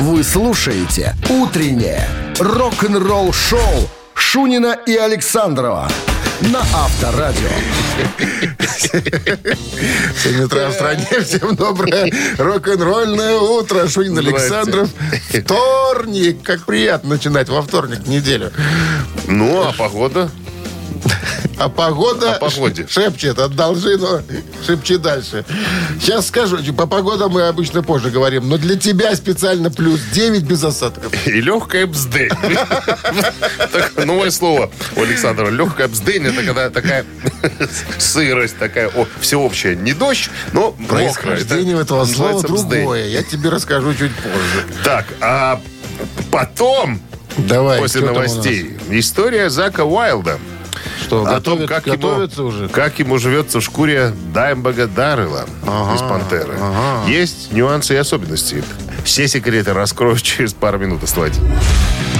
Вы слушаете «Утреннее рок-н-ролл-шоу» Шунина и Александрова на Авторадио. 7 утра в стране. Всем доброе рок-н-ролльное утро. Шунин Александров. Вторник. Как приятно начинать во вторник неделю. Ну, а погода? А погода О погоде. шепчет, одолжи, но шепчи дальше. Сейчас скажу, по погода мы обычно позже говорим, но для тебя специально плюс 9 без осадков. И легкая. Так, Новое слово у Александра. Легкая бздынь это когда такая сырость, такая всеобщая. Не дождь, но. Происхождение Это этого слова другое. Я тебе расскажу чуть позже. Так, а потом, Давай. после новостей, история Зака Уайлда. Что, о том, готовят- как готовятся ему, уже? как ему живется в шкуре Даймбага Даррелла из «Пантеры». Есть нюансы и особенности. Все секреты раскрою через пару минут. Оставайтесь.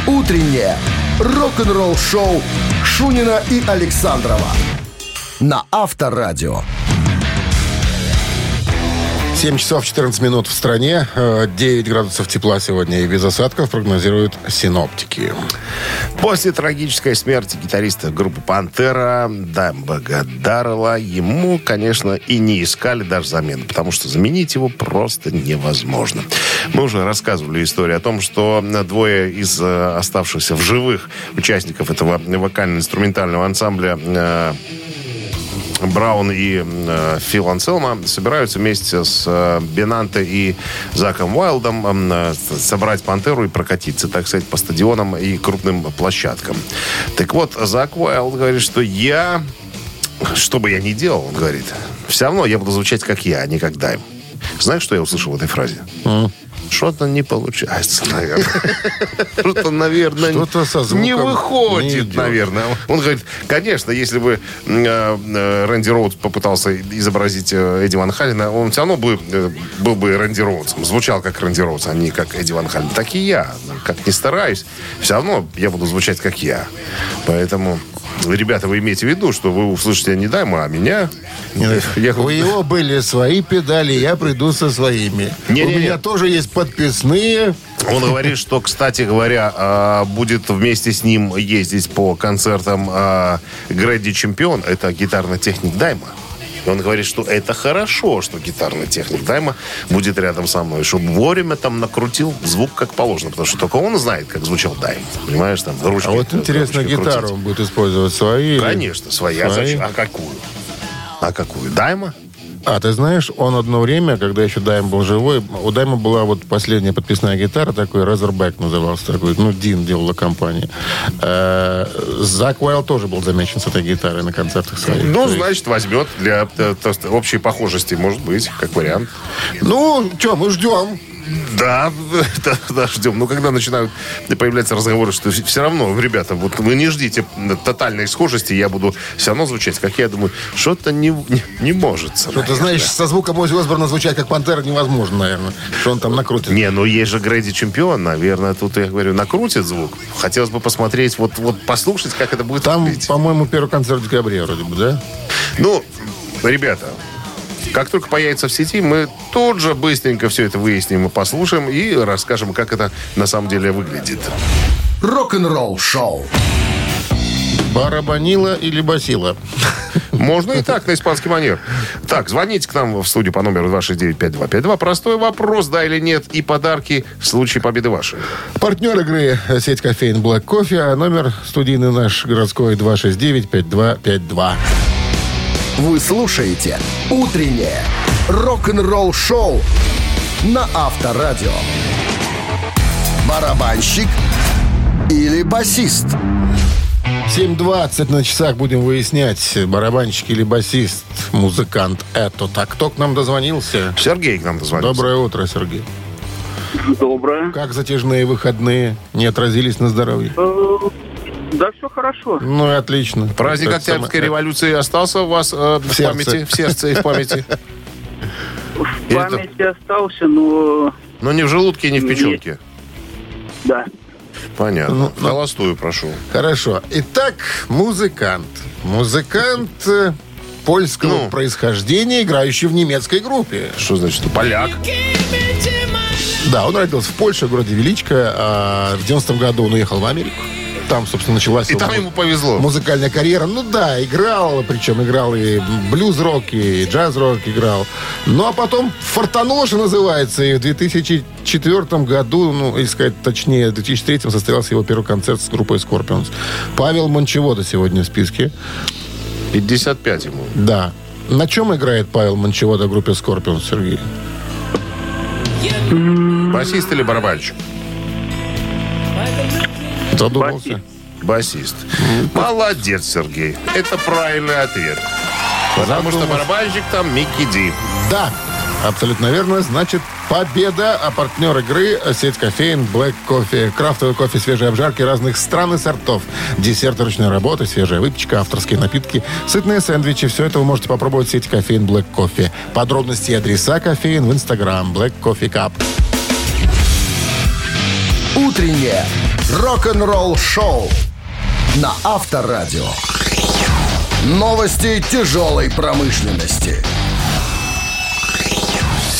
«Утреннее рок-н-ролл-шоу» Шунина и Александрова на Авторадио. 7 часов 14 минут в стране. Э, 9 градусов тепла сегодня и без осадков прогнозируют синоптики. После трагической смерти гитариста группы «Пантера» Даймбага Даррелла ему, конечно, и не искали даже замены, потому что заменить его просто невозможно. Мы уже рассказывали историю о том, что двое из э, оставшихся в живых участников этого вокально-инструментального ансамбля э, Браун и э, Фил Анселма собираются вместе с э, Бенанте и Заком Уайлдом э, собрать «Пантеру» и прокатиться, так сказать, по стадионам и крупным площадкам. Так вот, Зак Уайлд говорит, что я... Что бы я ни делал, он говорит, все равно я буду звучать как я, а не как Дайм. Знаешь, что я услышал в этой фразе? Что-то не получается, наверное. Что-то, наверное, Что-то не не выходит, наверное. Он говорит, конечно, если бы э, э, Рэнди Роудс попытался изобразить э, Эдди Ван Халлена, он все равно бы, был бы Рэнди Роудсом. Звучал как Рэнди Роудс, а не как Эдди Ван Халлен. Так и я. Ну, Как ни стараюсь, все равно я буду звучать как я. Поэтому, ребята, вы имейте в виду, что вы услышите не Дайма, а меня. Я- У его были свои педали, я приду со своими. Не-не-не. У меня тоже есть подписные. Он говорит, что, кстати говоря, а, будет вместе с ним ездить по концертам а, Грэдди Чемпион. Это гитарный техник Дайма. И он говорит, что это хорошо, что гитарный техник Дайма будет рядом со мной, чтобы вовремя там накрутил звук как положено, потому что только он знает, как звучал Дайм. Понимаешь, там ручки. А вот интересно, ручки гитару крутить. он будет использовать свои? Конечно, своя. Свои? Зачем? А какую? А какую? Дайма? А ты знаешь, он одно время, когда еще Дайм был живой, у Дайма была вот последняя подписная гитара, такой Razorback назывался такой, ну, Дин делала компания. Э, Зак Уайлд тоже был замечен с этой гитарой на концертах своих. Ну, значит, возьмет для э, общей похожести, может быть, как вариант. Ну, что, мы ждем. Да, да, да, ждем. Но когда начинают появляться разговоры, что все равно, ребята, вот вы не ждите тотальной схожести, я буду все равно звучать, как я думаю, что-то не, не, не может. Что ты знаешь, со звуком Оззи Осборна звучать как Пантера невозможно, наверное. Что он там накрутит. Не, ну есть же Грэди чемпион, наверное, тут, я говорю, накрутит звук. Хотелось бы посмотреть, вот, вот послушать, как это будет Там, по-моему, первый концерт в декабре вроде бы, да? Ну, ребята, как только появится в сети, мы тут же быстренько все это выясним и послушаем, и расскажем, как это на самом деле выглядит. Рок-н-ролл-шоу. Барабанила или басила? Можно и так, на испанский манер. Так, звоните к нам в студию по номеру 269-5252. Простой вопрос, да или нет, и подарки в случае победы вашей. Партнер игры сеть кофеин Black Кофе, а номер студийный наш городской 269-5252. Вы слушаете «Утреннее рок-н-ролл-шоу» на Авторадио. Барабанщик или басист? 7.20 на часах будем выяснять, барабанщик или басист, музыкант это. Так, кто к нам дозвонился? Сергей к нам дозвонился. Доброе утро, Сергей. Доброе. Как затяжные выходные не отразились на здоровье? Да, все хорошо. Ну и отлично. Праздник Это Октябрьской самое- революции остался у вас э, в, сердце. памяти, в сердце и в памяти? В памяти остался, но Но не в желудке, не в печенке. да. Понятно. Ну, ну. Холостую прошу. Хорошо. Итак, музыкант. Музыкант э, польского Ну. происхождения, играющий в немецкой группе. Что значит? Поляк. Да, он родился в Польше, в городе Величко. А в 90-м году он уехал в Америку. Там, собственно, началась И его там ему повезло. музыкальная карьера. Ну да, играл, причем играл и блюз-рок, и джаз-рок играл. Ну а потом фартануло, что называется, и в 2004 году, ну, если сказать точнее, в 2003 состоялся его первый концерт с группой Scorpions. Павел Мончевода сегодня в списке. 55 ему. Да. На чем играет Павел Мончевода в группе Scorpions, Сергей? Басист или барабанщик? Задумался. Басист. Молодец, Сергей. Это правильный ответ. Потому что Задумался. барабанщик там Микки Ди. Да, абсолютно верно. Значит, победа, а партнер игры – сеть кофеин Black Coffee. Крафтовый кофе свежей обжарки разных стран и сортов. Десерты ручной работы, свежая выпечка, авторские напитки, сытные сэндвичи. Все это вы можете попробовать в сети кофеин Black Coffee. Подробности и адреса кофеин в Инстаграм Black Coffee Cup. Утреннее рок-н-ролл-шоу на Авторадио. Новости тяжелой промышленности.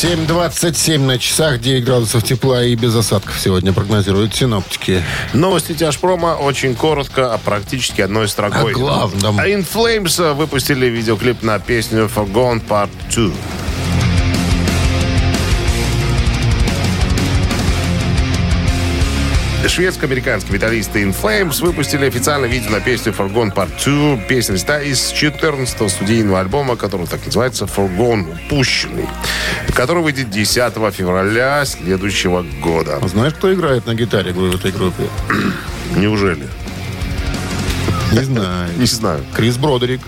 7.27 на часах, 9 градусов тепла и без осадков сегодня прогнозируют синоптики. Новости тяжпрома очень коротко, а практически одной строкой. О главном. А In Flames выпустили видеоклип на песню Forgone Part 2. Шведско-американские металлисты In Flames выпустили официальное видео на песню Forgone Part 2. Песня листа из 14-го студийного альбома, который так называется Forgone Упущенный, который выйдет 10 февраля следующего года. Знаешь, кто играет на гитаре в этой группе? Неужели? Не знаю. Не знаю. Крис Бродерик.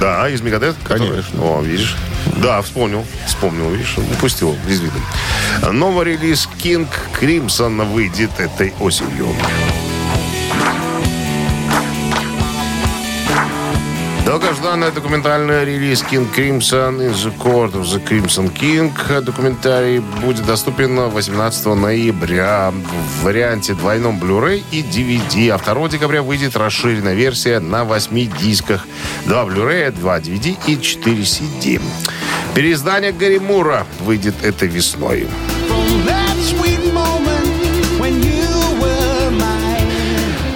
Да, из Мегадет? который- Конечно. О, видишь? Да, вспомнил. Вспомнил, видишь? Упустил из виду. Новый релиз King Crimson выйдет этой осенью. Долгожданный документальный релиз King Crimson in the Court of the Crimson King. Документарий будет доступен 18 ноября в варианте двойном Blu-ray и DVD. А 2 декабря выйдет расширенная версия на 8 дисках. 2 Blu-ray, 2 DVD и 4 CD. Переиздание Гарри Мура выйдет этой весной. Э,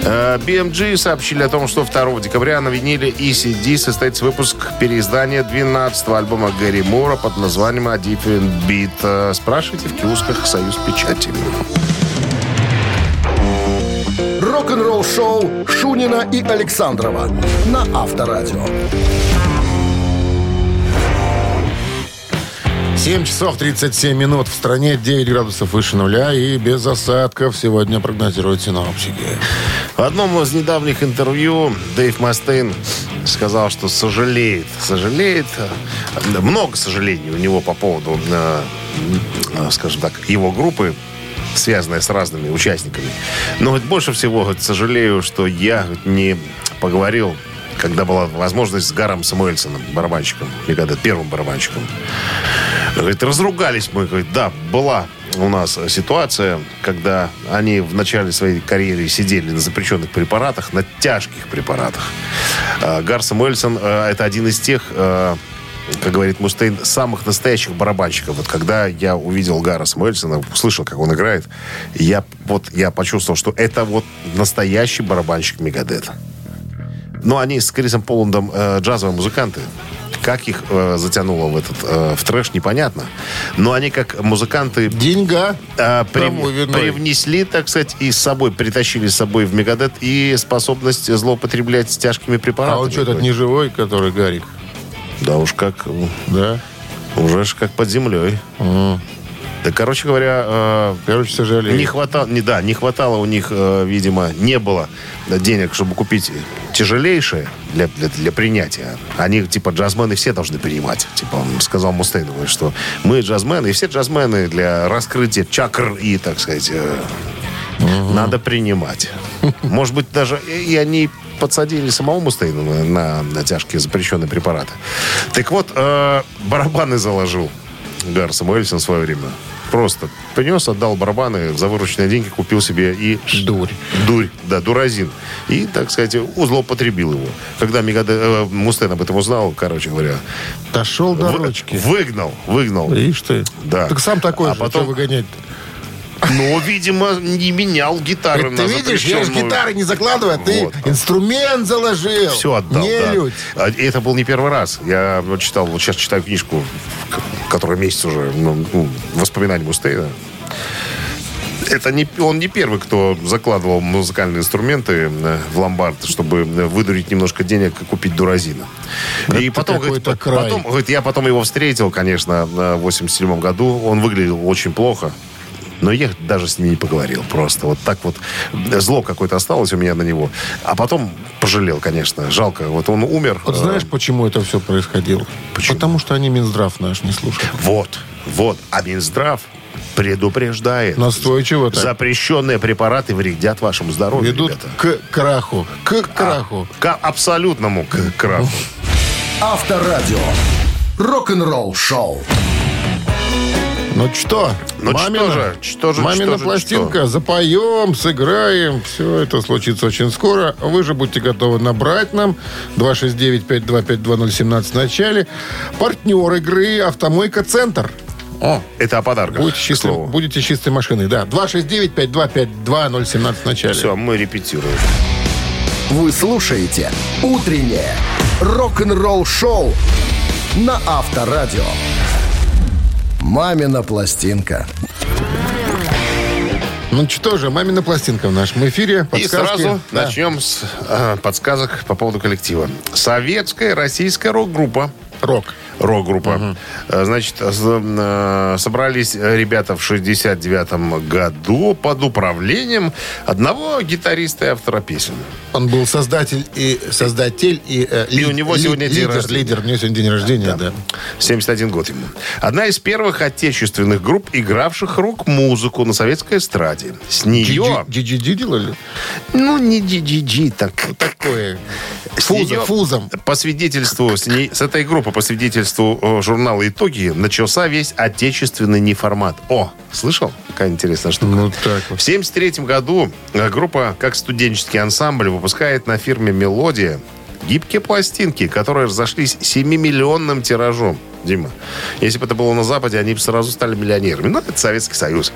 BMG сообщили о том, что 2 декабря на виниле и CD состоится выпуск переиздания 12-го альбома Гэри Мура под названием «A Different Beat». Э, Спрашивайте в киосках «Союз Печати». Рок-н-ролл-шоу Шунина и Александрова на Авторадио. 7 часов 37 минут. В стране 9 градусов выше нуля и без осадков сегодня прогнозируют синоптики. В одном из недавних интервью Дэйв Мастейн сказал, что сожалеет. Сожалеет. э, Много сожалений у него по поводу, э, э, скажем так, его группы, связанная с разными участниками. Но вот больше всего говорит, сожалею, что я не поговорил когда была возможность с Гаром Самуэльсоном, барабанщиком, Мегадет, первым барабанщиком. Говорит, разругались мы. Говорит, да, была у нас ситуация, когда они в начале своей карьеры сидели на запрещенных препаратах, на тяжких препаратах. А, Гар Самуэльсон э, это один из тех, э, как говорит Мустейн, самых настоящих барабанщиков. Вот когда я увидел Гара Самуэльсона, услышал, как он играет, я, вот, я почувствовал, что это вот настоящий барабанщик Мегадета. Но они с Крисом Поландом э, джазовые музыканты. Как их э, затянуло в этот э, в трэш, непонятно. Но они как музыканты Деньга. э, виной. привнесли, так сказать, и с собой, притащили с собой в Мегадет и способность злоупотреблять тяжкими препаратами. А он что, этот не живой, который Гарик? Да уж как, Да? уже ж как под землей. Да, короче говоря, э, Короче, сожалею. не хватало, не, да, не хватало у них, э, видимо, не было денег, чтобы купить тяжелейшее для, для, для принятия. Они, типа, джазмены все должны принимать. Типа, он сказал Мустейну, говорит, что мы джазмены, и все джазмены для раскрытия чакр и, так сказать, э, надо принимать. Может быть, даже и они подсадили самого Мустейна на, на- на тяжкие запрещенные препараты. Так вот, э, барабаны заложил Гар Самуэльсон в свое время. Просто принес, отдал барабаны за вырученные деньги, купил себе и... Дурь. Дурь, да, дуразин. И, так сказать, злоупотребил его. Когда Мегаде, э, Мустейн об этом узнал, короче говоря, Дошел до ручки. выгнал, выгнал. Ишь ты. Да. Так сам такой А же. потом- выгонять Но, видимо, не менял гитары Ты на видишь, я же гитары не закладываю, а ты Вот. инструмент заложил. Все отдал, Не да. А, И это был не первый раз. Я вот читал, вот сейчас читаю книжку, к- которая месяц уже, ну, ну, воспоминания Мустейна. Это не, он не первый, кто закладывал музыкальные инструменты э, в ломбард, чтобы э, выдурить немножко денег и купить дуразина. и потом, говорит, какой-то край. потом, говорит, я потом его встретил, конечно, в 87 году. Он выглядел очень плохо. Но я даже с ним не поговорил просто. Вот так вот зло какое-то осталось у меня на него. А потом пожалел, конечно. Жалко. Вот он умер. Вот Э, знаешь, почему это все происходило? Почему? Потому что они Минздрав наш не слушают. Вот, вот. А Минздрав предупреждает. Настойчиво так. Запрещенные препараты вредят вашему здоровью, Ведут ребята. к краху. К краху. К абсолютному к краху. Авторадио. Рок-н-ролл шоу. Ну что? Ну что же, что же, Мамина что же, пластинка. Запоем, сыграем. Все это случится очень скоро. Вы же будьте готовы набрать нам 269-5252017 в начале. Партнер игры «Автомойка Центр». О, Это о подарках, будете, слову. будете чистой машиной. Да, 269-5252017 в начале. Все, мы репетируем. Вы слушаете «Утреннее рок-н-ролл-шоу» на Авторадио. «Мамина пластинка». Ну что же, «Мамина пластинка» в нашем эфире. И Подсказки. сразу Да. начнем с э, подсказок по поводу коллектива. Советская российская рок-группа. Рок. Рок-группа. Э, Значит, э, собрались ребята в 69 году под управлением одного гитариста и автора песен. Он был создатель и создатель и, э, И у него сегодня день лидер, рождения. лидер. У него сегодня день рождения, да. 71 год ему. Одна из первых отечественных групп, игравших рок-музыку на советской эстраде. С нее... GGG делали? Ну, не GGG, так... Такое. С Фуза, неё, фузом. По свидетельству, с, ней- с этой группы, по свидетельству э, журнала «Итоги», начался весь отечественный неформат. О, слышал? Какая интересная штука. Ну, так В вот. 1973 году э, группа, как студенческий ансамбль, выпускает на фирме «Мелодия» гибкие пластинки, которые разошлись 7-миллионным тиражом. Дима, если бы это было на Западе, они бы сразу стали миллионерами. Но это Советский Союз.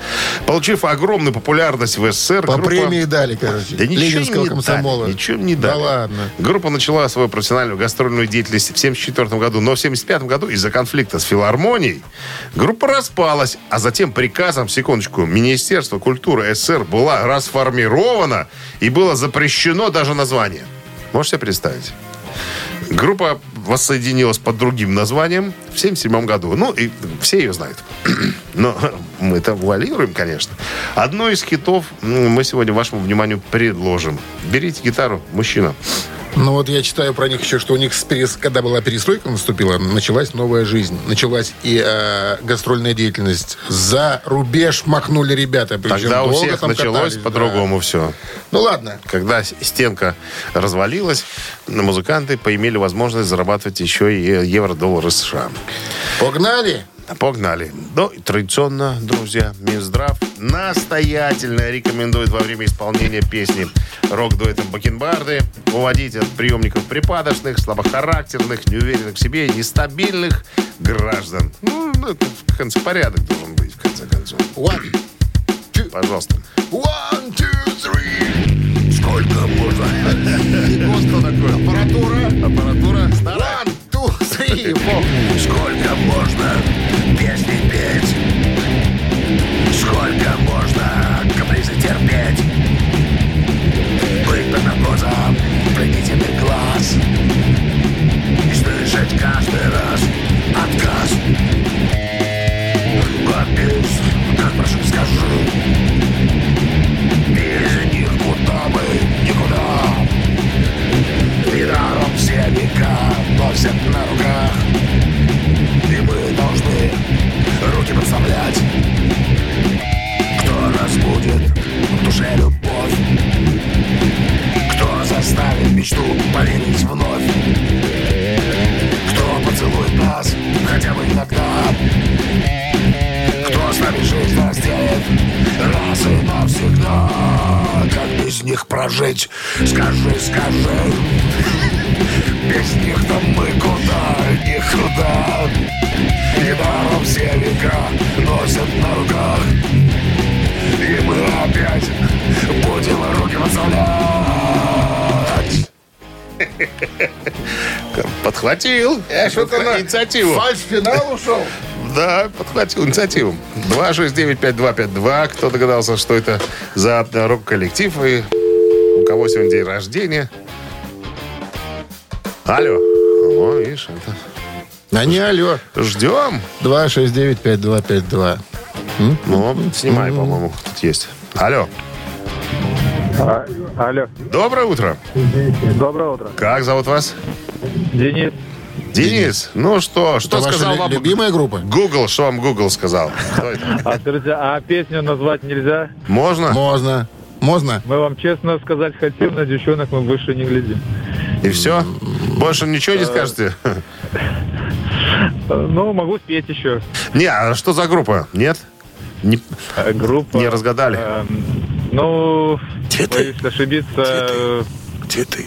Получив огромную популярность в СССР, По группа... премии дали, короче. Да ничего не комсомола. дали, ничего не дали. Да ладно. Группа начала свою профессиональную гастрольную деятельность в 1974 году, но в 1975 году из-за конфликта с филармонией группа распалась, а затем приказом, секундочку, Министерства культуры СССР была расформирована и было запрещено даже название. Можете себе представить? Группа воссоединилась под другим названием в 1977 году. Ну, и все ее знают. Но мы это вуалируем, конечно. Одно из хитов мы сегодня вашему вниманию предложим. Берите гитару, мужчина. Ну вот я читаю про них еще, что у них, перес- когда была перестройка наступила, началась новая жизнь. Началась и э, гастрольная деятельность. За рубеж макнули ребята. Причем Тогда у всех началось катались, да. по-другому все. Ну ладно. Когда стенка развалилась, музыканты поимели возможность зарабатывать еще и евро-доллары США. Погнали. Погнали. Ну, и традиционно, друзья, Минздрав настоятельно рекомендует во время исполнения песни рок-дуэтом Бакенбарды уводить от приемников припадочных, слабохарактерных, неуверенных в себе, нестабильных граждан. Ну, ну, это в конце порядок должен быть, в конце концов. One, two, Пожалуйста. one, two, three. Сколько можно? Что такое? Аппаратура. Аппаратура. Старая. One, two, three, four. Сколько можно терпеть? Быть под наркозом пленительных глаз. И слышать каждый раз отказ. Попись, как прошу скажи Без них куда бы никуда. Недаром все века носят на руках. И мы должны руки подставлять душе любовь. Кто заставит мечту поверить вновь? Кто поцелует нас хотя бы иногда? Кто с нами жизнь разделит раз и навсегда? Как без них прожить? Скажи, скажи. Без них-то мы куда, никуда Недаром все века носят на руках и мы опять будем руки возглавлять. Подхватил. Я что-то на инициативу. фальш-финал ушел. Да, подхватил инициативу. 269-5252. Кто догадался, что это за рок-коллектив и у кого сегодня день рождения? Алло. О, видишь, это... А не алло. Ждем. 269-5252. Ну, снимай, по-моему, тут есть. Алло. А, алло, Доброе утро. доброе утро. Как зовут вас? Денис, Денис. Ну что, что Это ваша сказал вам любимая группа? Google? Что вам Google сказал? А скажите, а песню назвать нельзя? Можно? Можно. Можно? Мы вам честно сказать хотим, на девчонок мы больше не глядим. И все? Больше ничего не скажете? Э, Ну, могу спеть еще. Не, а что за группа? Нет? Не, Э, Группа... не разгадали? эм, Ну, Где ты? боюсь ошибиться. э, Где ты?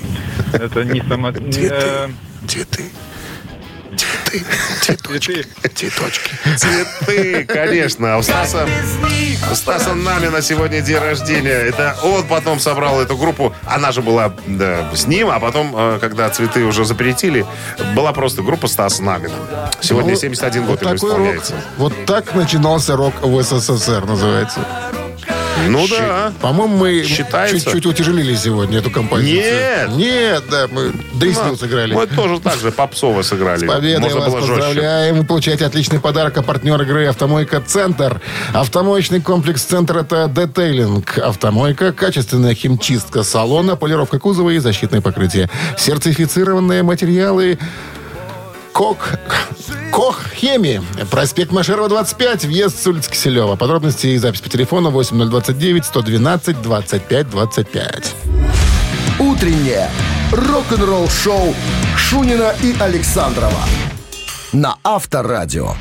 Это не само... Где ты? э, Где ты? Где ты? Цветочки. Цветы. Цветочки. Цветы, конечно. А у Стаса, у Стаса Намина сегодня день рождения. Это он потом собрал эту группу. Она же была да, с ним, а потом, э, когда цветы уже запретили, была просто группа Стаса Намина. Сегодня Ну, 71 год вот ему такой рок. исполняется. Вот так начинался рок в СССР, называется. Ну да. По-моему, мы Считается. чуть-чуть утяжелили сегодня эту композицию. Нет. Нет, да, мы Дреснил сыграли. Мы тоже так же попсово сыграли. С победой Можно вас жестче. поздравляем. Вы получаете отличный подарок от партнера игры «Автомойка Центр». Автомоечный комплекс «Центр» — это детейлинг. Автомойка, качественная химчистка салона, полировка кузова и защитное покрытие. Сертифицированные материалы Кок, Кох Хеми. Проспект Машерова, 25. Въезд с улицы Киселева. Подробности и запись по телефону 8029 112 25 25. Утреннее рок-н-ролл-шоу Шунина и Александрова на Авторадио.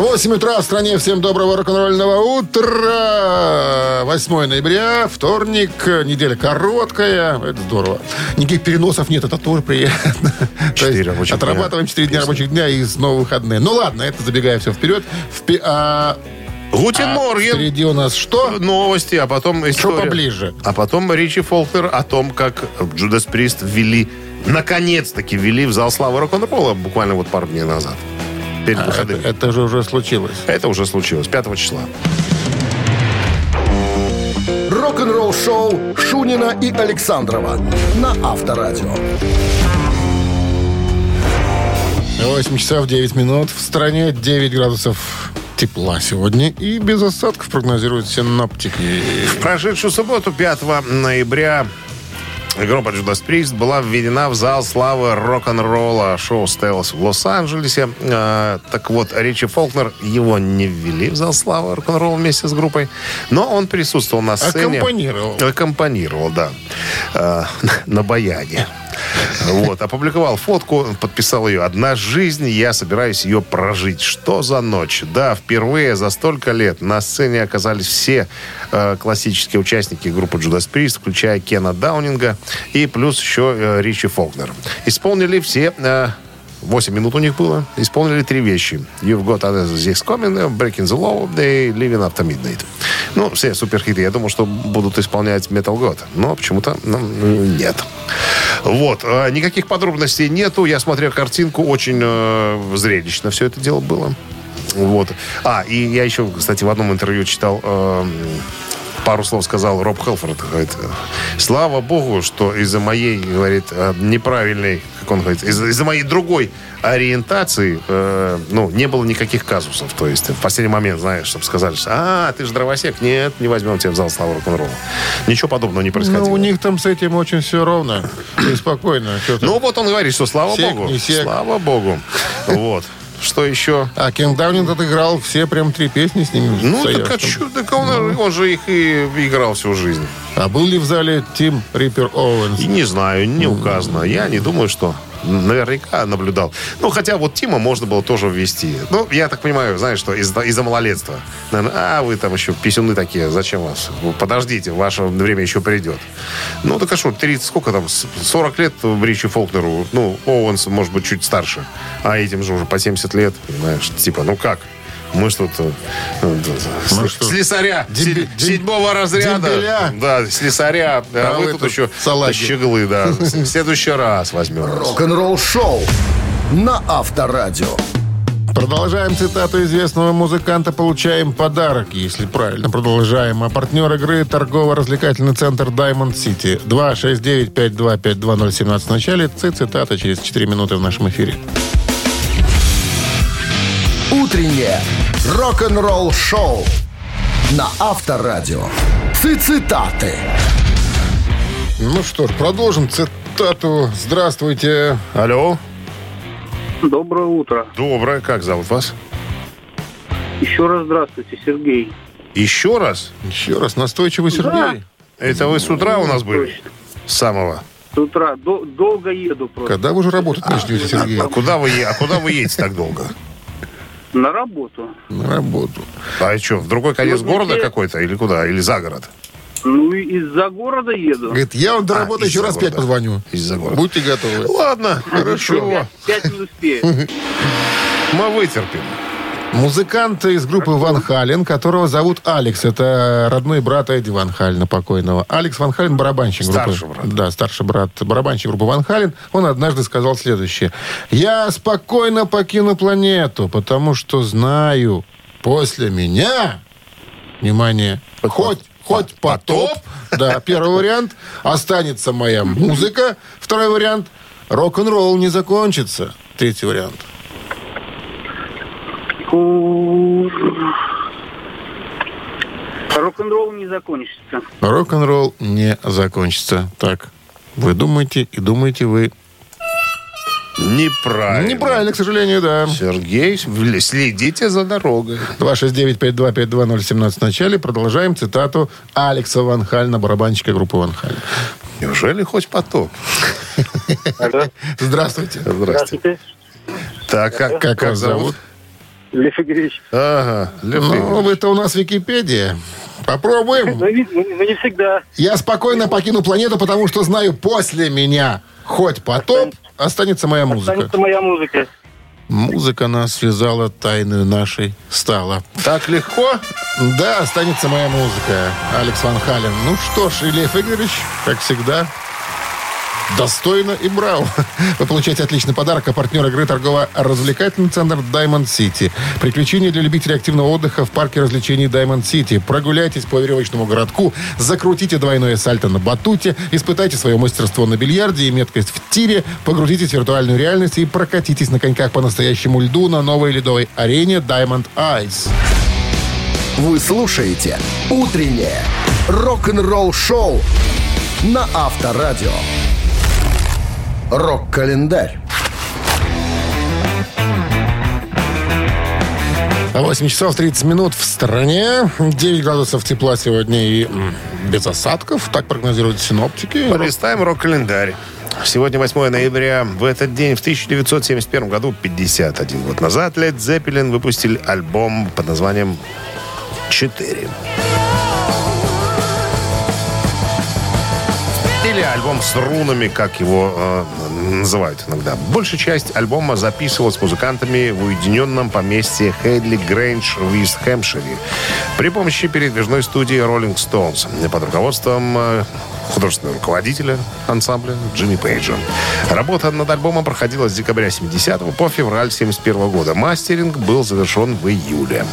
8 утра в стране. Всем доброго рок-н-ролльного утра. 8 ноября, вторник, неделя короткая. Это здорово. Никаких переносов нет, это тоже приятно. То есть Четыре рабочих. Отрабатываем 4 дня рабочих дня и снова выходные. Ну ладно, это забегая все вперед. Впе- а, Guten а Morgen. впереди у нас что? Новости, а потом история. поближе? А потом Ричи Фолкнер о том, как Judas Priest ввели, наконец-таки ввели в зал славы рок-н-ролла буквально вот пару дней назад. Перед А, выходными. это, это же уже случилось. Это уже случилось, 5 числа. Рок-н-ролл-шоу Шунина и Александрова на Авторадио. 8 часов 9 минут. В стране 9 градусов тепла сегодня. И без осадков прогнозируют синоптики. В прошедшую субботу, 5 ноября, группа Judas Priest была введена в зал славы рок-н-ролла. Шоу состоялось в Лос-Анджелесе. А, так вот, Ричи Фолкнер, его не ввели в зал славы рок-н-ролла вместе с группой, но он присутствовал на сцене. Аккомпанировал. Аккомпанировал, да. А, на баяне. Вот, опубликовал фотку, подписал ее. «Одна жизнь, я собираюсь ее прожить». Что за ночь? Да, впервые за столько лет на сцене оказались все э, классические участники группы Judas Priest, включая Кена Даунинга и плюс еще э, Ричи Фолкнер. Исполнили все... э, 8 минут у них было. Исполнили три вещи. You've Got This Coming, Breaking the Law и Living After Midnight. Ну, все суперхиты. Я думал, что будут исполнять Metal God. Но почему-то ну, нет. Вот. А, Никаких подробностей нету. Я смотрел картинку. Очень э, зрелищно все это дело было. Вот. А, и я еще, кстати, в одном интервью читал... э, пару слов сказал Роб Хелфорд. Говорит, слава богу, что из-за моей, говорит, э, неправильной, как он говорит, из- из-за моей другой ориентации, э, ну, не было никаких казусов. То есть в последний момент, знаешь, чтобы сказали, что, а, ты же дровосек. Нет, не возьмем тебя в зал славы рок-н-ролла. Ничего подобного не происходило. Ну, у них там с этим очень все ровно и спокойно. Ну, вот он говорит, что слава Сек, богу. не сек. Слава богу. Вот. Что еще? А Кен Даунинг отыграл все прям три песни с ними. Ну, так а чё? Так он, он же их и играл всю жизнь. А был ли в зале Тим Риппер Оуэнс? И не знаю, не указано. Я не думаю, что наверняка наблюдал. Ну, хотя вот Тима можно было тоже ввести. Ну, я так понимаю, знаешь, что из-за, из-за малолетства. Наверное, а вы там еще писюны такие, зачем вас? Подождите, ваше время еще придет. Ну, так а что, 30, сколько там, с- 40 лет Ричи Фолкнеру, ну, Оуэнс, может быть, чуть старше. А этим же уже по 70 лет, понимаешь, типа, ну как? Мы что то Мы что, слесаря се- седьмого разряда. дембеля? Да, слесаря. А, А вы тут еще салаги. щеглы, да. В следующий раз возьмем. Рок-н-ролл шоу на Авторадио. Продолжаем цитату известного музыканта. Получаем подарок, если правильно продолжаем. А партнер игры торгово-развлекательный центр Diamond City. 269-5252-017 в начале. Цитата через 4 минуты в нашем эфире. Утреннее рок-н-ролл шоу на Авторадио. Цитаты. Ну что ж, продолжим цитату. Здравствуйте. Алло. Доброе утро. Доброе. Как зовут вас? Еще раз здравствуйте, Сергей. Еще раз? Еще раз, настойчивый Сергей. Это вы с утра у нас были? Точно. С самого. С утра. До- долго еду просто. Когда вы уже работать начнете, Сергей? А куда вы, а куда вы едете так долго? На работу. На работу. А что, в другой конец Сегодня города какой-то или куда? Или за город? Ну, и из-за города еду. Говорит, я вам до А, работы еще из-за раз пять позвоню. Из-за города. Будьте готовы. Ладно, хорошо. Пять, пять не успею. Мы вытерпим. Музыкант из группы Ван Хален, которого зовут Алекс. Это родной брат Эдди Ван Халена покойного. Алекс Ван Хален барабанщик группы. Старший брат. Да, старший брат барабанщик группы Ван Хален. Он однажды сказал следующее. Я спокойно покину планету, потому что знаю, после меня, внимание, хоть, хоть потоп, да, первый вариант, останется моя музыка. Второй вариант, рок-н-ролл не закончится. Третий вариант. Рок-н-ролл не закончится. Рок-н-ролл не закончится. Так, вы думаете и думаете вы. Неправильно. Неправильно, к сожалению, да. Сергей, следите за дорогой. 269-5252-017 в начале. Продолжаем цитату Алекса Ван Хальна, барабанщика группы Ван Халь. Неужели хоть потоп? Здравствуйте. Здрасте. Так, как, Как вас зовут? Лев Игоревич. Ага, Лев Ну, Игоревич. это у нас Википедия. Попробуем. Ну, не, ну, не всегда. Я спокойно покину планету, потому что знаю, после меня хоть потоп, останется моя музыка. Останется моя музыка. Музыка нас связала, тайную нашей стала. Так легко? Да, останется моя музыка. Алекс Ван Хален. Ну что ж, Ильев Игоревич, как всегда, достойно и браво. Вы получаете отличный подарок, а партнер игры торгово-развлекательный центр Diamond City. Приключения для любителей активного отдыха в парке развлечений Diamond City. Прогуляйтесь по веревочному городку, закрутите двойное сальто на батуте, испытайте свое мастерство на бильярде и меткость в тире, погрузитесь в виртуальную реальность и прокатитесь на коньках по настоящему льду на новой ледовой арене Diamond Ice. Вы слушаете «Утреннее рок-н-ролл-шоу» на Авторадио. Рок-календарь. 8 часов 30 минут в стране. 9 градусов тепла сегодня и без осадков. Так прогнозируют синоптики. Полистаем рок-календарь. Сегодня 8 ноября. В этот день, в 1971 году, 51 год назад, Led Zeppelin выпустили альбом под названием «Четыре». Или альбом с рунами, как его э, называют иногда. Большая часть альбома записывалась музыкантами в уединенном поместье Хейдли Грейндж в Ист-Хэмпшире при помощи передвижной студии Rolling Stones под руководством э, художественного руководителя ансамбля Джимми Пейджа. Работа над альбомом проходила с декабря 70 по февраль 71 года. Мастеринг был завершен в июле.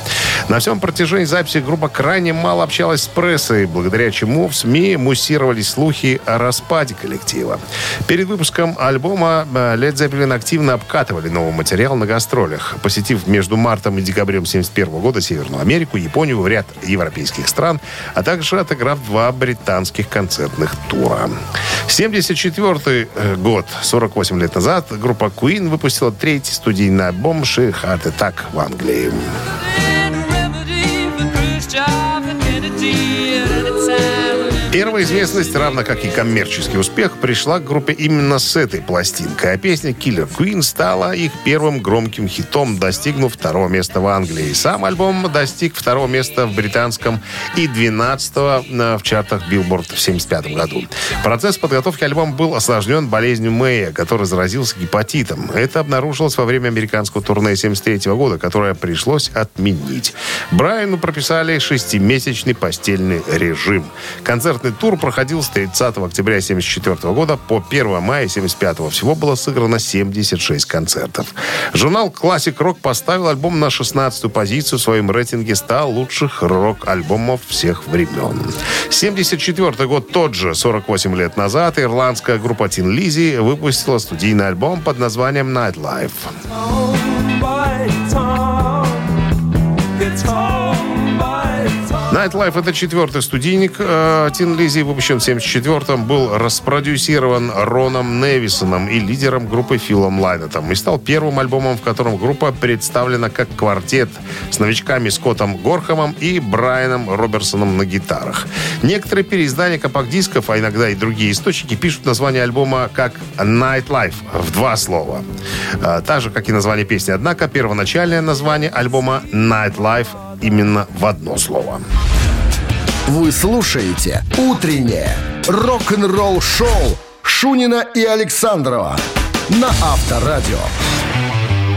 На всем протяжении записи группа крайне мало общалась с прессой, благодаря чему в СМИ муссировались слухи о распаде коллектива. Перед выпуском альбома э, Led Zeppelin активно обкатывали новый материал на гастролях, посетив между мартом и декабрем 71 года Северную Америку, Японию, ряд европейских стран, а также отыграв два британских концертных тура. 74 год, 48 лет назад, группа Queen выпустила третий студийный альбом «She Heart Attack» в Англии. Первая известность, равно как и коммерческий успех, пришла к группе именно с этой пластинкой. А песня Killer Queen стала их первым громким хитом, достигнув второго места в Англии. Сам альбом достиг второго места в британском и 12 в чартах Billboard в 75 году. Процесс подготовки альбома был осложнен болезнью Мэя, который заразился гепатитом. Это обнаружилось во время американского турне 73 года, которое пришлось отменить. Брайану прописали шестимесячный постельный режим. Концертный тур проходил с 30 октября 1974 года по 1 мая 1975. Всего было сыграно 76 концертов. Журнал Classic Rock поставил альбом на 16-ю позицию в своем рейтинге 100 лучших рок-альбомов всех времен. 1974 год тот же, 48 лет назад, ирландская группа Тин Лизи выпустила студийный альбом под названием Nightlife. Nightlife это четвертый студийник э, Тин Лизи, выпущен в 74-м, был распродюсирован Роном Невисоном и лидером группы Филом Лайнетом и стал первым альбомом, в котором группа представлена как квартет с новичками Скоттом Горхамом и Брайаном Роберсоном на гитарах. Некоторые переиздания компакт-дисков, а иногда и другие источники, пишут название альбома как Nightlife в два слова. Э, так же, как и название песни. Однако первоначальное название альбома Nightlife именно в одно слово. Вы слушаете «Утреннее рок-н-ролл-шоу» Шунина и Александрова на Авторадио.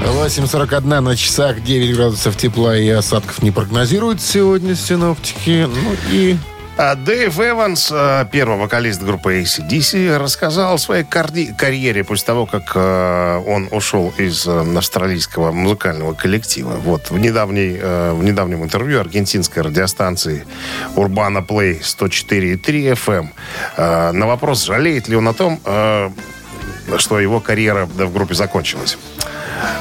8.41 на часах, 9 градусов тепла и осадков не прогнозируют сегодня синоптики. Ну и Дэйв Эванс, э, первый вокалист группы ACDC, рассказал о своей карьере после того, как э, он ушел из э, австралийского музыкального коллектива. Вот в, недавней, в недавнем интервью аргентинской радиостанции Urbana Play 104.3 FM на вопрос, жалеет ли он о том, что его карьера в группе закончилась.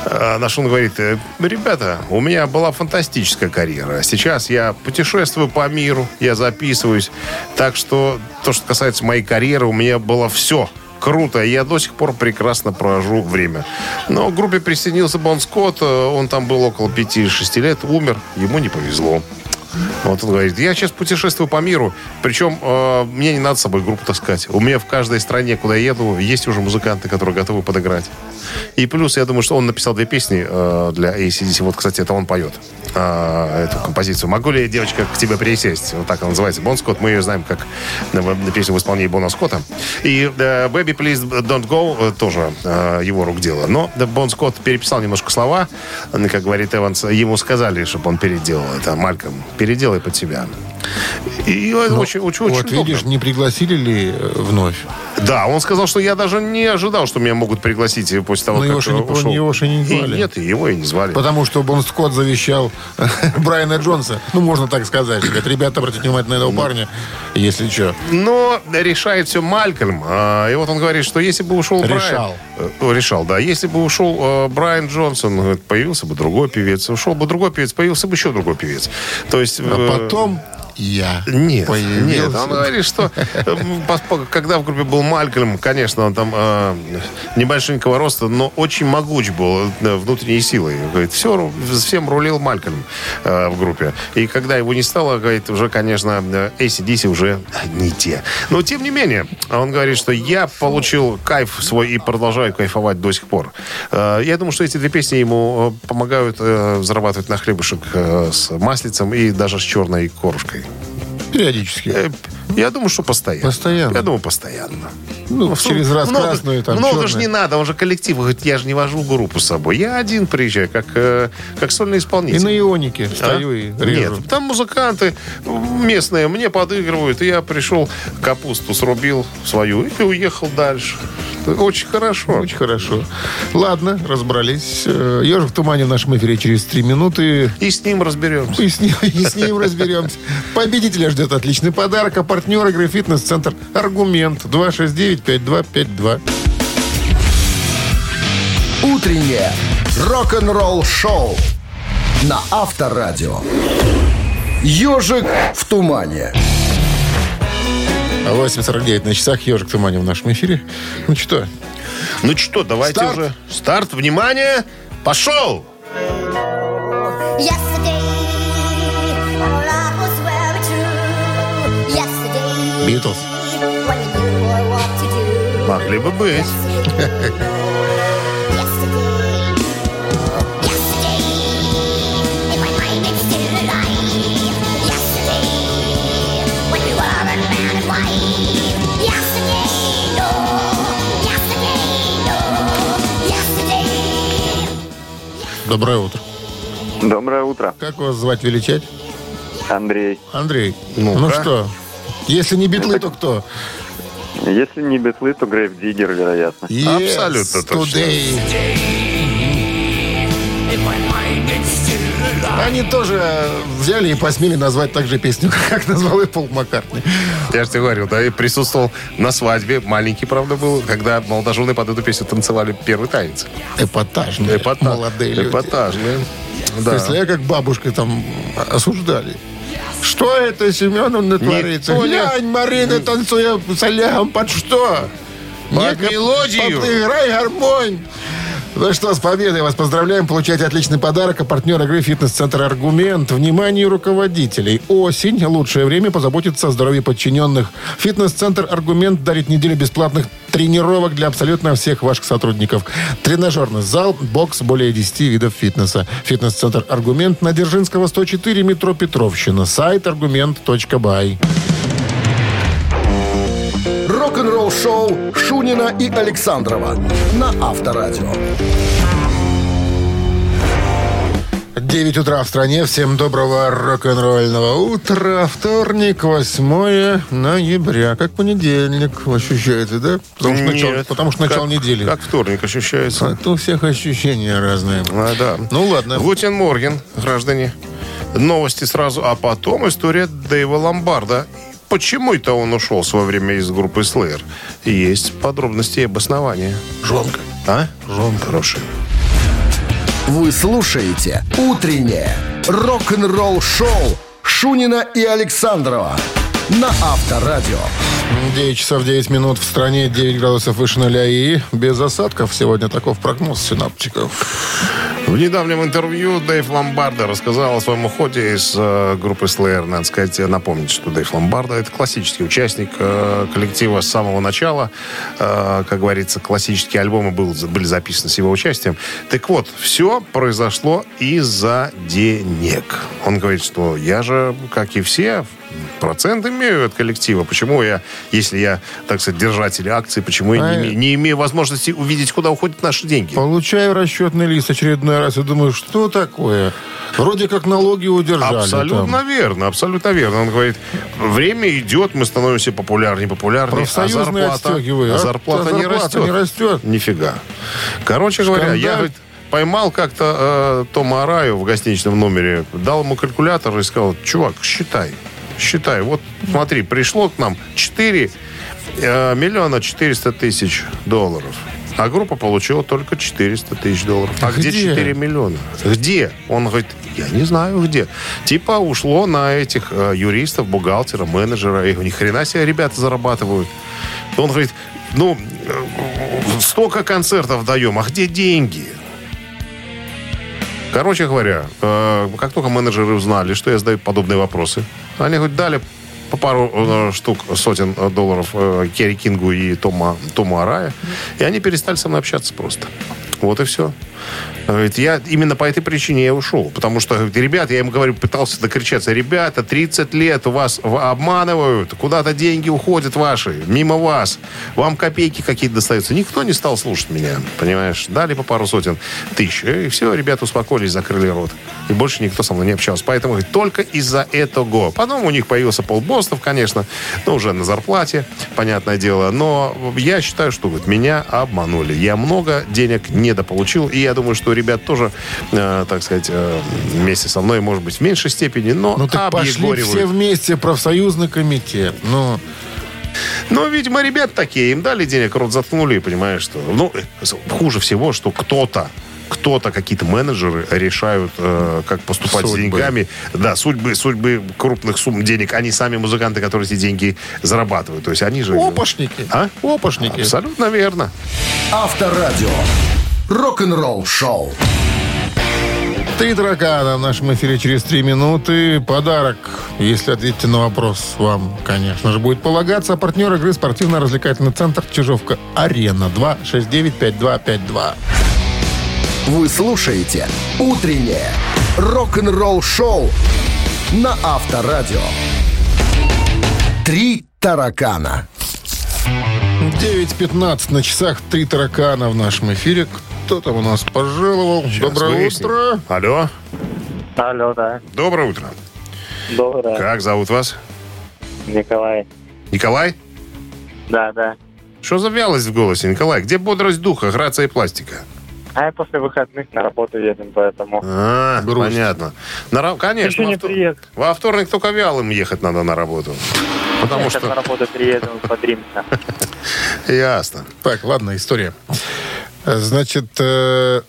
А, На что он говорит, «Э, ребята, у меня была фантастическая карьера. Сейчас я путешествую по миру, я записываюсь. Так что то, что касается моей карьеры, у меня было все круто. Я до сих пор прекрасно провожу время. Но к группе присоединился Бон Скотт. э, Он там был около 5-6 лет. Умер. Ему не повезло. Вот он говорит, я сейчас путешествую по миру, причем э, мне не надо с собой группу таскать. У меня в каждой стране, куда я еду, есть уже музыканты, которые готовы подыграть. И плюс, я думаю, что он написал две песни э, для ACDC. Вот, кстати, это он поет э, эту композицию. «Могу ли, девочка, к тебе присесть?» Вот так она называется. Бон Скотт. Мы ее знаем как э, песню в исполнении Бона Скотта. И э, «Baby, please don't go» э, тоже э, его рук дело. Но да, Бон Скотт переписал немножко слова. Э, Как говорит Эванс, ему сказали, чтобы он переделал это. Мальком, переделай под себя. И это очень, очень, очень вот видишь, удобно. не пригласили ли э, вновь? Да, он сказал, что я даже не ожидал, что меня могут пригласить после того, Но как его же не- ушел. его же не И звали. нет, и его и не звали. Потому что Бон Скотт завещал Брайана Джонса. Ну, можно так сказать. Говорит, ребята, обратите внимание на этого парня, если что. Но решает все Малькольм. А, И вот он говорит, что если бы ушел Брайан... Решал. Э, Решал, да. Если бы ушел э, Брайан Джонсон, появился бы другой певец. Ушел бы другой певец, появился бы еще другой певец. То есть... А потом я Нет, появился. нет, он говорит, что э, по- когда в группе был Малькольм, конечно, он там э, небольшенького роста, но очень могуч был э, внутренней силой. Говорит, все, всем рулил Малькольм э, в группе. И когда его не стало, говорит, уже, конечно, э, ACDC уже не те. Но, тем не менее, он говорит, что я получил кайф свой и продолжаю кайфовать до сих пор. Э, Я думаю, что эти две песни ему э, помогают э, зарабатывать на хлебушек э, с маслицем и даже с черной корушкой. Периодически. Э, Я думаю, что постоянно. Постоянно? Я думаю, постоянно. Ну, через раз много, красную, там, Много же не надо, он же коллектив. Говорит, я же не вожу группу с собой. Я один приезжаю, как, э, как сольный И исполнитель. на ионике А? стою и режу. Нет, там музыканты местные мне подыгрывают. И я пришел, капусту срубил свою и уехал дальше. Очень хорошо. Очень хорошо. Ладно, разобрались. Э, Ежик в тумане в нашем эфире через три минуты. И с ним разберемся. И с ним, и с ним разберемся. Победителя ждет отличный подарок. А партнер игры «Фитнес-центр Аргумент» 269-5252. Утреннее рок-н-ролл-шоу на Авторадио. Ежик в тумане. 8.49 на часах. Ежик в тумане в нашем эфире. Ну что, Ну что, давайте Старт. уже. Старт, внимание, пошел! Yesterday, Битлз. Могли бы быть. Доброе утро. Доброе утро, Как вас звать, величать? Андрей. Андрей. Ну-ка. Ну что, если не битлы, то кто? Если не битлы, то Грейв Диггер, вероятно. Yes, Абсолютно точно. Они тоже взяли и посмели назвать так же песню, как назвал и Пол Маккартни. Я же тебе говорил, да, и присутствовал на свадьбе. Маленький, правда, был, когда молодожены под эту песню танцевали первый танец. Эпатажные Эпата- молодые люди. Эпатажные. Да. Представляю, как бабушка там осуждали. Что это, Семеновна, творится? Никто Глянь, Марина, танцуя с Олегом, под что? Под мелодию. Подыграй гармонь. Ну что, с победой вас поздравляем. Получайте отличный подарок. А партнер игры «Фитнес-центр Аргумент». Внимание руководителей. Осень. Лучшее время позаботиться о здоровье подчиненных. «Фитнес-центр Аргумент» дарит неделю бесплатных тренировок для абсолютно всех ваших сотрудников. Тренажерный зал, бокс, более 10 видов фитнеса. «Фитнес-центр Аргумент» на Дзержинского, 104, метро Петровщина. Сайт аргумент.бай. Рок-н-ролл-шоу Шунина и Александрова на Авторадио. 9 утра в стране. Всем доброго рок-н-ролльного утра. Вторник, 8 ноября. Как понедельник ощущается, да? Потому что, начало, Нет. потому что начало Как- недели. Как вторник ощущается. Это у всех ощущения разные. А, да. Ну ладно. Guten Morgen, граждане. Новости сразу, а потом история Дэйва Ломбарда. Почему это он ушел в свое время из группы Slayer? Есть подробности и обоснования. Жонка. А? Жон хороший. Вы слушаете «Утреннее рок-н-ролл-шоу» Шунина и Александрова на Авторадио. 9 часов 9 минут в стране, 9 градусов выше нуля и без осадков. Сегодня таков прогноз синаптиков. В недавнем интервью Дэйв Ломбарда рассказал о своем уходе из э, группы Slayer. Надо сказать, напомнить, что Дэйв Ломбарда это классический участник э, коллектива с самого начала. Э, как говорится, классические альбомы был, были записаны с его участием. Так вот, все произошло из-за денег. Он говорит, что я же, как и все, процент имею от коллектива. Почему я, если я, так сказать, держатель акций, почему я не, А, не имею возможности увидеть, куда уходят наши деньги? Получаю расчетный лист очередной раз и думаю, что такое? Вроде как налоги удержали. Абсолютно там. верно, абсолютно верно. Он говорит, время идет, мы становимся популярнее, популярнее, а зарплата, а а? зарплата, А не растет. не растет. Нифига. Короче говоря, я говорит, поймал как-то э, Тома Араю в гостиничном номере, дал ему калькулятор и сказал, чувак, считай, считай. Вот смотри, пришло к нам 4 э, миллиона 400 тысяч долларов. А группа получила только 400 тысяч долларов. А где Где? 4 миллиона? Где? Он говорит, я не знаю где. Типа ушло на этих э, юристов, бухгалтера, менеджера. И ни хрена себе ребята зарабатывают. Он говорит, ну, э, столько концертов даем, а где деньги? Короче говоря, э, как только менеджеры узнали, что я задаю подобные вопросы, они говорят, дали по пару э, штук, сотен э, долларов э, Керри Кингу и Тома, Тому Арая, и они перестали со мной общаться просто. Вот и все. Говорит, я именно по этой причине я ушел. Потому что, говорит, ребят, я ему говорю, пытался докричаться, ребята, 30 лет вас обманывают, куда-то деньги уходят ваши, мимо вас, вам копейки какие-то достаются. Никто не стал слушать меня, понимаешь? Дали по пару сотен тысяч, и все, ребята успокоились, закрыли рот. И больше никто со мной не общался. Поэтому, говорит, только из-за этого. Потом у них появился Пол Бостов, конечно, ну, уже на зарплате, понятное дело. Но я считаю, что говорит, меня обманули. Я много денег недополучил, и я думаю, что ребят тоже, э, так сказать, э, вместе со мной, может быть, в меньшей степени, но Ну так пошли объегоривают. все вместе, профсоюзный комитет. Ну, Ну, видимо, ребят такие, им дали денег, рот заткнули, понимаешь, что... Ну, э, хуже всего, что кто-то кто-то, какие-то менеджеры решают, э, как поступать с Судьбы. деньгами. Да, судьбы, судьбы крупных сумм денег. Они сами музыканты, которые эти деньги зарабатывают. То есть они же... опошники. А? Опошники. Абсолютно верно. Авторадио. Рок-н-ролл шоу. Три таракана в нашем эфире через три минуты. Подарок, если ответите на вопрос, вам, конечно же, будет полагаться. Партнер игры спортивно-развлекательный центр «Чижовка-Арена» 269-5252. Вы слушаете «Утреннее рок-н-ролл-шоу» на Авторадио. «Три таракана». 9.15 на часах «Три таракана» в нашем эфире. Кто там у нас пожаловал? Сейчас Доброе выясним. утро. Алло. Алло, да. Доброе утро. Доброе. Как зовут вас? Николай. Николай? Да, да. Что за вялость в голосе, Николай? Где бодрость духа, грация и пластика? А я после выходных на работу едем, поэтому... А, Грусть. понятно. На, конечно, Еще во, не втор- приеду. во вторник только вялым ехать надо на работу. Потому Я сейчас на что... работу приеду, подримся. Ясно. Так, ладно, история. Значит, э,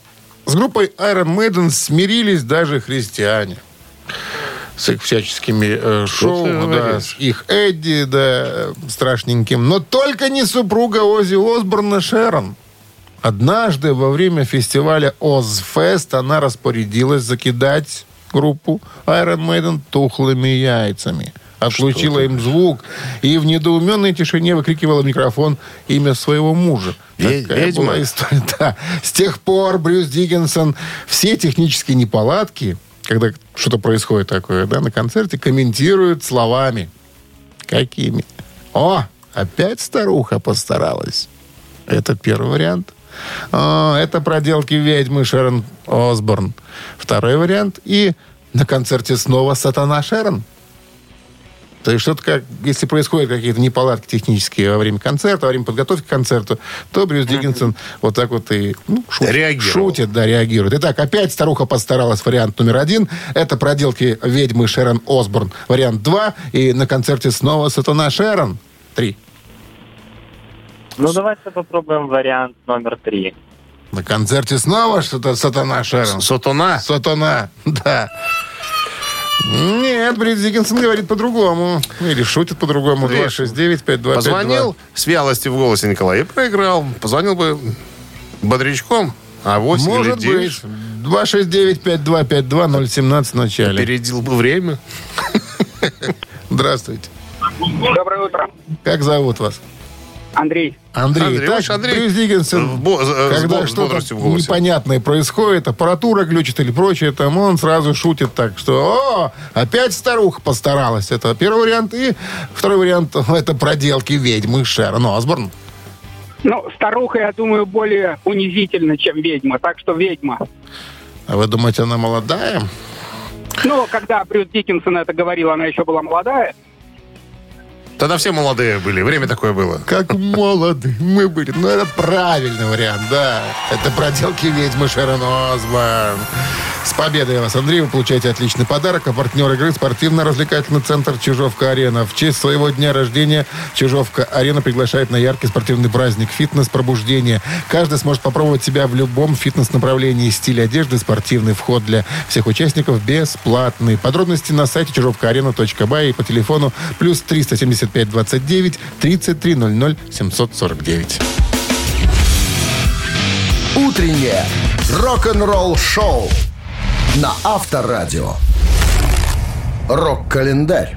с группой Iron Maiden смирились даже христиане. С их всяческими э, шоу, да, говоришь? с их Эдди, да, страшненьким. Но только не супруга Ози Осборна Шерон. Однажды во время фестиваля Озфест она распорядилась закидать группу Iron Maiden тухлыми яйцами. Отключила им звук и в недоуменной тишине выкрикивала в микрофон имя своего мужа. Такая ведьма? была история. Да. С тех пор Брюс Диггинсон все технические неполадки, когда что-то происходит такое, да, на концерте, комментирует словами. Какими? О, опять старуха постаралась. Это первый вариант. О, это проделки ведьмы Шерон Осборн. Второй вариант. И на концерте снова Сатана Шерон. То есть что-то как, если происходят какие-то неполадки технические во время концерта, во время подготовки к концерту, то Брюс Диггинсон вот так вот и ну, шутит, шутит, да, реагирует. Итак, опять старуха постаралась. Вариант номер один. Это проделки ведьмы Шерон Осборн. Вариант два. И на концерте снова Сатана Шерон. Три. Ну, давайте попробуем вариант номер три. На концерте снова что-то Сатана Шерон. Сатана? Сатана, да. Нет, Брит Диккенсон говорит по-другому. Или шутит по-другому. Видишь, 269-5252. Позвонил с вялостью в голосе Николай и проиграл. Позвонил бы бодрячком, а 8 Может или 9 быть. 269-5252-017 в начале. опередил бы время. Здравствуйте. Доброе утро. Как зовут вас? Андрей. Андрей. Андрей, так, Андрей Брюс Диккенсон, в бо- э, когда что-то непонятное происходит, аппаратура глючит или прочее, там он сразу шутит так, что «О, опять старуха постаралась». Это первый вариант. И второй вариант – это проделки ведьмы Шерон Осборн. Ну, старуха, я думаю, более унизительна, чем ведьма. Так что ведьма. А вы думаете, она молодая? Ну, когда Брюс Диккенсон это говорил, она еще была молодая. Тогда все молодые были. Время такое было. Как молоды мы были. Ну, это правильный вариант, да. Это проделки ведьмы Шерон Осборн. С победой вас, Андрей. Вы получаете отличный подарок. А партнер игры спортивно-развлекательный центр «Чижовка-арена». В честь своего дня рождения «Чижовка-арена» приглашает на яркий спортивный праздник «Фитнес-пробуждение». Каждый сможет попробовать себя в любом фитнес-направлении. Стиль одежды спортивный. Вход для всех участников бесплатный. Подробности на сайте чижовкаарена.бай и по телефону плюс 375 29 33 00 749. Утреннее рок-н-ролл-шоу на Авторадио. Рок-календарь.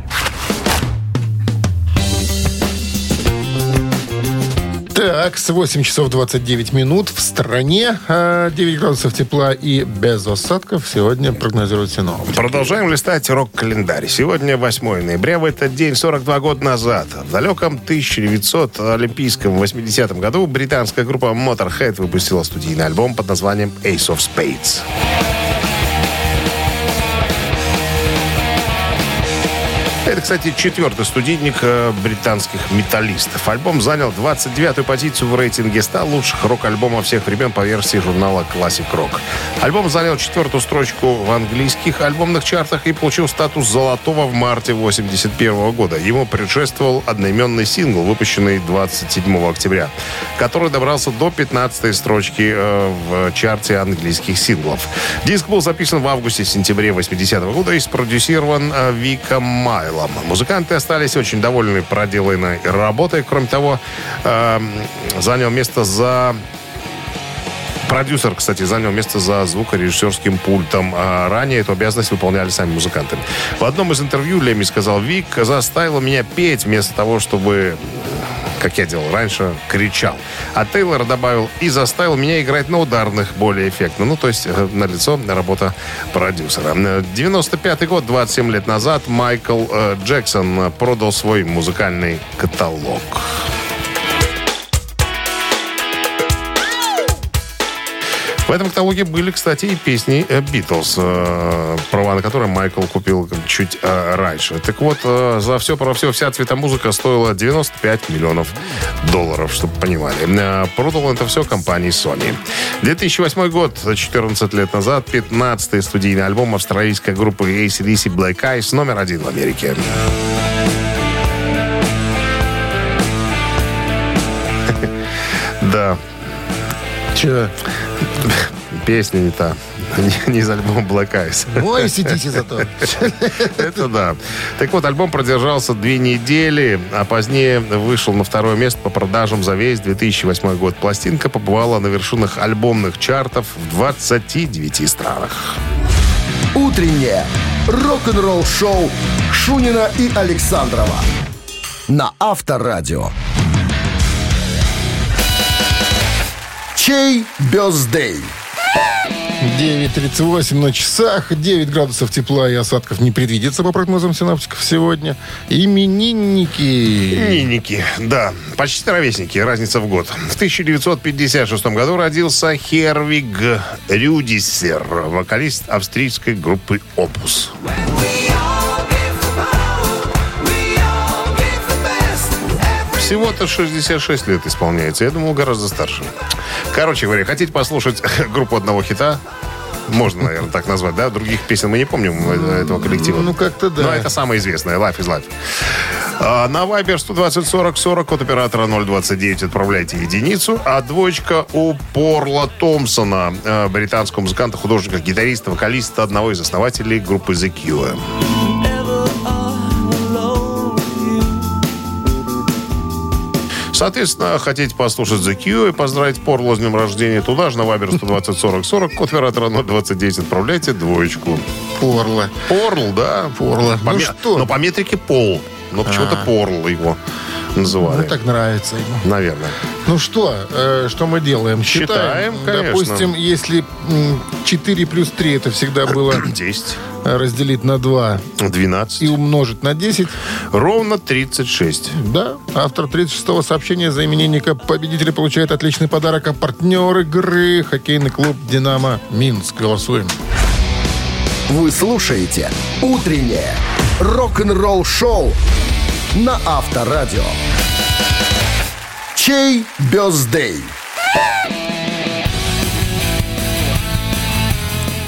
Так, с 8 часов 29 минут в стране а, 9 градусов тепла и без осадков сегодня прогнозируют синоптики. Продолжаем листать рок-календарь. Сегодня 8 ноября. В этот день, 42 года назад, в далеком 1900 олимпийском 80-м году, британская группа Motorhead выпустила студийный альбом под названием Ace of Spades. Это, кстати, четвертый студийник э, британских металлистов. Альбом занял 29-ю позицию в рейтинге 100 лучших рок-альбомов всех времен по версии журнала Classic Rock. Альбом занял четвертую строчку в английских альбомных чартах и получил статус золотого в марте 81 года. Ему предшествовал одноименный сингл, выпущенный 27 октября, который добрался до 15 строчки э, в чарте английских синглов. Диск был записан в августе-сентябре 80 года и спродюсирован э, Виком Майлом. Музыканты остались очень довольны проделанной работой. Кроме того, э, занял место за Продюсер, кстати, занял место за звукорежиссерским пультом. А ранее эту обязанность выполняли сами музыканты. В одном из интервью Леми сказал, Вик заставила меня петь вместо того, чтобы как я делал раньше, кричал. А Тейлор добавил и заставил меня играть на ударных более эффектно. Ну, то есть э, на лицо работа продюсера. 95 год, 27 лет назад, Майкл э, Джексон продал свой музыкальный каталог. В этом каталоге были, кстати, и песни Битлз, э, права на которые Майкл купил чуть э, раньше. Так вот, э, за все про все вся цветомузыка стоила 95 миллионов долларов, чтобы понимали. Продал это все компании Sony. 2008 год, 14 лет назад, 15-й студийный альбом австралийской группы ACDC Black Eyes, номер один в Америке. Да, Че? Песня не та. Не, не из альбома Black Eyes. Ой, сидите зато. Это да. Так вот, альбом продержался две недели, а позднее вышел на второе место по продажам за весь 2008 год. Пластинка побывала на вершинах альбомных чартов в 29 странах. Утреннее рок-н-ролл-шоу Шунина и Александрова на Авторадио. Чей бездей? 9.38 на часах, 9 градусов тепла и осадков не предвидится по прогнозам синаптиков сегодня. Именинники. Ниники, да, почти ровесники, разница в год. В 1956 году родился Хервиг Рюдисер, вокалист австрийской группы «Опус». Всего-то 66 лет исполняется. Я думал, гораздо старше. Короче говоря, хотите послушать группу одного хита? Можно, наверное, так назвать, да? Других песен мы не помним э, этого коллектива. Ну, как-то да. Но это самое известное. Life is Life. А, на Viber 120 40 40 от оператора 029 отправляйте единицу. А двоечка у Порла Томпсона, э, британского музыканта, художника, гитариста, вокалиста, одного из основателей группы The Cure. Соответственно, хотите послушать The Q и поздравить Порло с днем рождения, туда же на Вайбер 120 40 40, код оператора 029, отправляйте двоечку. Порла. Порл, да. Порла. По Ну ме- что? Но по метрике Пол. Но почему-то А. Порл его Ну, называли. так нравится ему. Наверное. Ну что, э, что мы делаем? Считаем, конечно. Допустим, если м, 4 плюс 3 это всегда было 10, э, разделить на 2 12, и умножить на 10, ровно 36. да, автор 36-го сообщения за именинника победителя получает отличный подарок, а партнер игры хоккейный клуб «Динамо» Минск. Голосуем. Вы слушаете «Утреннее рок-н-ролл-шоу» на Авторадио. Чей бездей?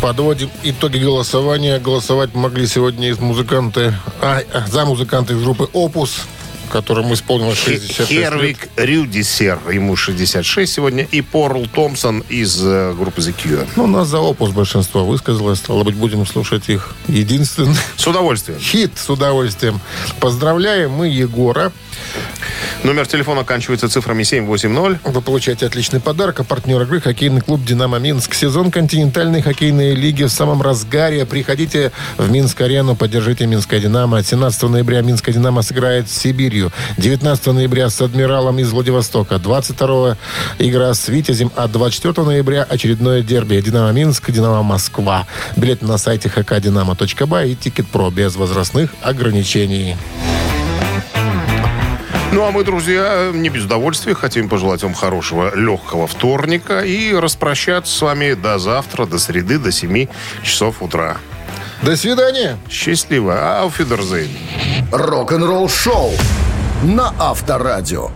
Подводим итоги голосования. Голосовать могли сегодня из музыканты, а, за музыканты из группы «Опус», которым исполнилось 66 лет. Хервик Рюдисер, ему 66 сегодня, и Порл Томпсон из э, группы The Cure. Ну, у нас за «Опус» большинство высказалось. Стало быть, будем слушать их единственный С удовольствием. хит с удовольствием. Поздравляем мы Егора. Номер телефона оканчивается цифрами 780. Вы получаете отличный подарок. А партнер игры хоккейный клуб «Динамо Минск». Сезон континентальной хоккейной лиги в самом разгаре. Приходите в Минск-арену, поддержите Минское «Динамо». 17 ноября Минское «Динамо» сыграет с Сибирью. 19 ноября с «Адмиралом» из Владивостока. 22 игра с «Витязем». А 24 ноября очередное дерби. «Динамо Минск», «Динамо Москва». Билет на сайте hkdinamo.by и «Тикет.Про» без возрастных ограничений. Ну, а мы, друзья, не без удовольствия хотим пожелать вам хорошего, легкого вторника и распрощаться с вами до завтра, до среды, до 7 часов утра. До свидания! Счастливо. Ауфидерзейн. Рок-н-ролл-шоу на Авторадио.